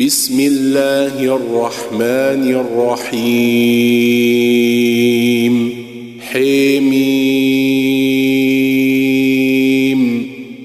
بسم الله الرحمن الرحيم. حميم.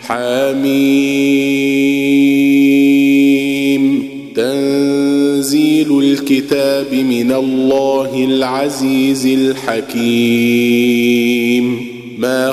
حميم. تنزيل الكتاب من الله العزيز الحكيم.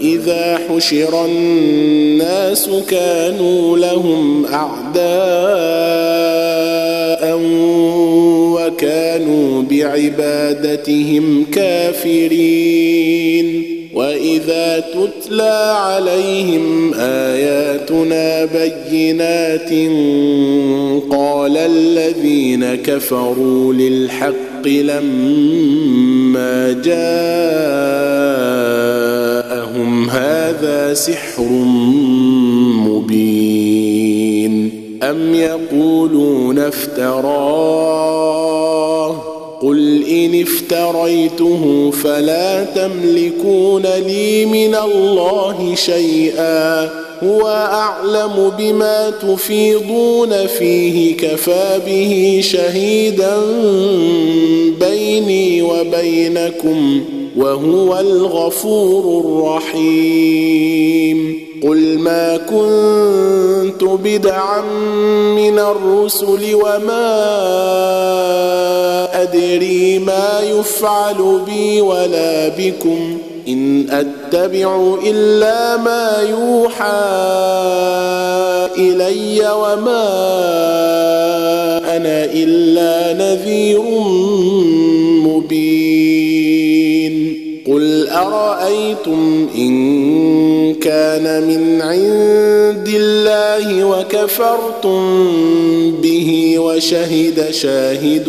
وإذا حشر الناس كانوا لهم أعداء وكانوا بعبادتهم كافرين. وإذا تتلى عليهم آياتنا بينات قال الذين كفروا للحق لما جاءهم هذا سحر مبين. أم يقولون افتراه؟ قل إن افتريته فلا تملكون لي من الله شيئا. هو أعلم بما تفيضون فيه كفى به شهيدا بيني وبينكم وهو الغفور الرحيم. قل ما كنت بدعا من الرسل وما أدري ما يفعل بي ولا بكم. إن أتبع إلا ما يوحى إلي وما أنا إلا نذير مبين. قل أرأيتم إن كان من عند الله وكفرتم به وشهد شاهد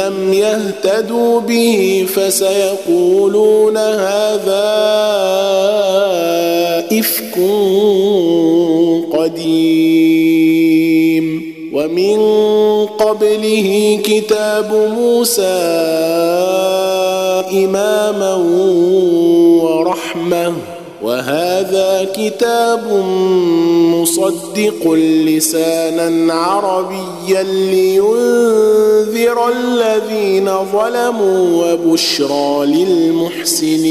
لم يهتدوا به فسيقولون هذا إفك قديم. ومن قبله كتاب موسى إماما ورحمة. وهذا كتاب مصدق لسانا عربيا لينذر الذين ظلموا وبشرى للمحسنين.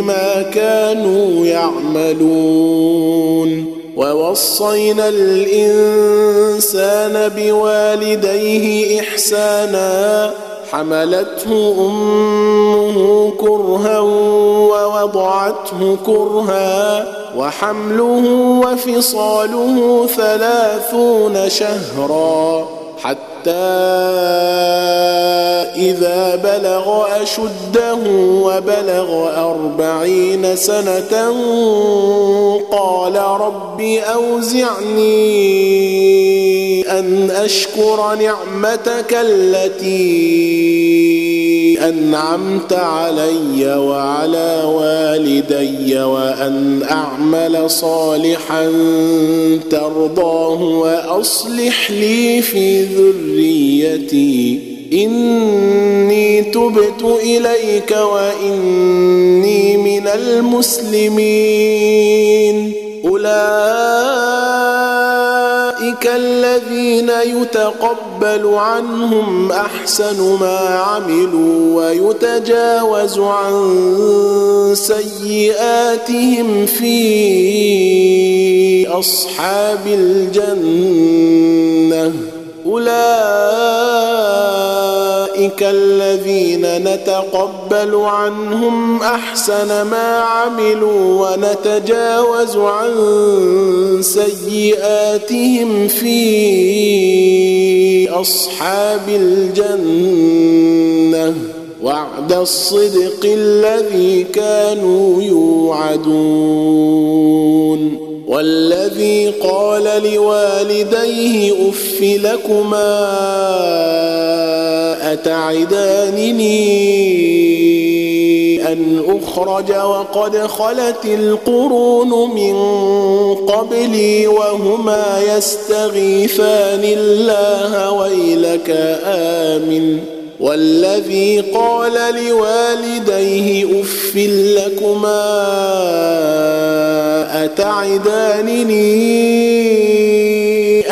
بما كانوا يعملون ووصينا الإنسان بوالديه إحسانا حملته أمه كرها ووضعته كرها وحمله وفصاله ثلاثون شهرا حتى إذا بلغ أشده وبلغ أربعين سنة قال رب أوزعني أن أشكر نعمتك التي أنعمت علي وعلى والدي وأن أعمل صالحا ترضاه وأصلح لي في ذريتي. إني تبت إليك وإني من المسلمين. أولئك الذين يتقبل عنهم أحسن ما عملوا ويتجاوز عن سيئاتهم في أصحاب الجنة أولئك الذين نتقبل عنهم أحسن ما عملوا ونتجاوز عن سيئاتهم في أصحاب الجنة وعد الصدق الذي كانوا يوعدون والذي قال لوالديه أف لكما أتعدانني أن أخرج وقد خلت القرون من قبلي وهما يستغيثان الله ويلك آمن والذي قال لوالديه أف لكما أتعدانني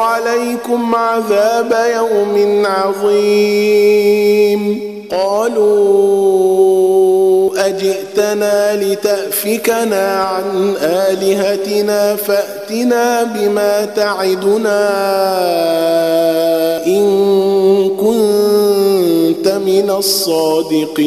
عليكم عذاب يوم عظيم. قالوا أجئتنا لتأفكنا عن آلهتنا فأتنا بما تعدنا إن كنت من الصادقين.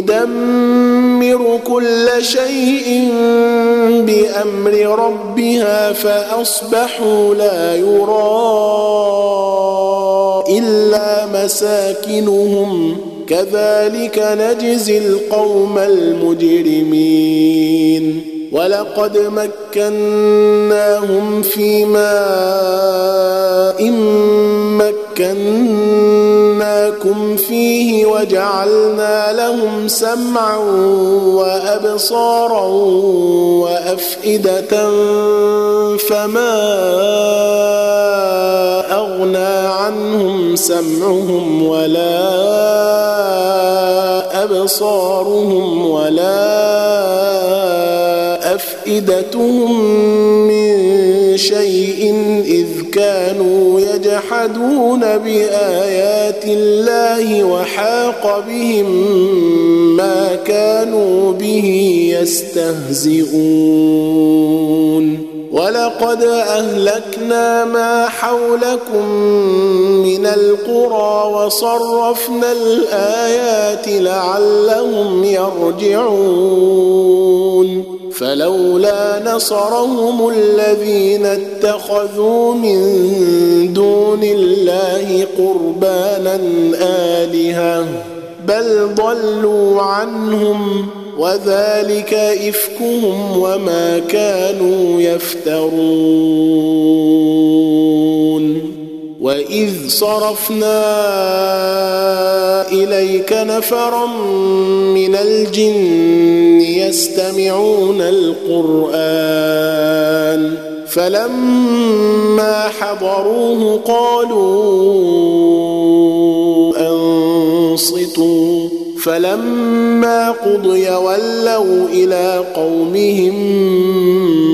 تدمر كل شيء بأمر ربها فأصبحوا لا يرى إلا مساكنهم. كذلك نجزي القوم المجرمين. ولقد مكناهم في ماء مكناكم فيه وجعلنا لهم سمعا وأبصارا وأفئدة فما أغنى عنهم سمعهم ولا أبصارهم ولا أفئدتهم من شيء إذ كانوا يجحدون بآيات الله وحاق بهم ما كانوا به يستهزئون. ولقد أهلكنا ما حولكم من القرى وصرفنا الآيات لعلهم يرجعون. فلولا نصرهم الذين اتخذوا من دون الله قربانا آلهة بل ضلوا عنهم وذلك إفكهم وما كانوا يفترون. وإذ صرفنا إليك نفرا من الجن يستمعون القرآن فلما حضروه قالوا أنصتوا. فلما قضي ولوا إلى قومهم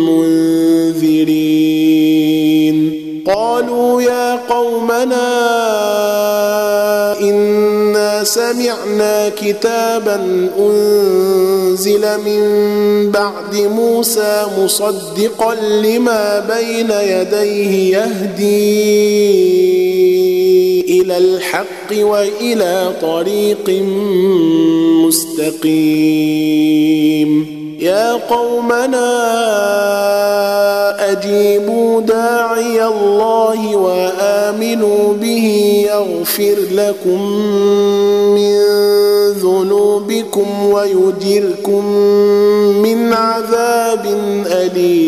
منذرين. قالوا يا قومنا سمعنا كتابا أنزل من بعد موسى مصدقا لما بين يديه يهدي إلى الحق وإلى طريق مستقيم. يا قومنا أجيبوا داعي الله وآمنوا به يغفر لكم من ذنوبكم ويجركم من عذاب أليم.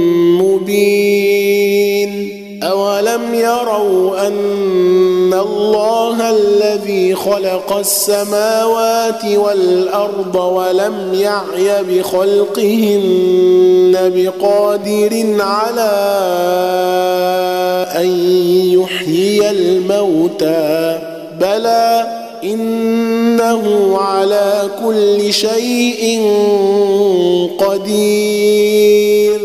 الله الذي خلق السماوات والأرض ولم يعي بخلقهن بقادر على أن يحيي الموتى. بلى إنه على كل شيء قدير.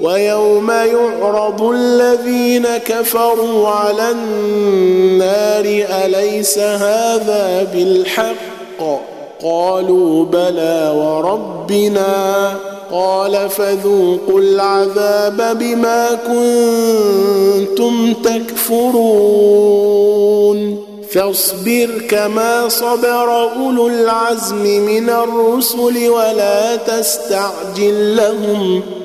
ويوم يعرض الذين كفروا على النار اليس هذا بالحق. قالوا بلى وربنا. قال فذوقوا العذاب بما كنتم تكفرون. فاصبر كما صبر أولو العزم من الرسل ولا تستعجل لهم.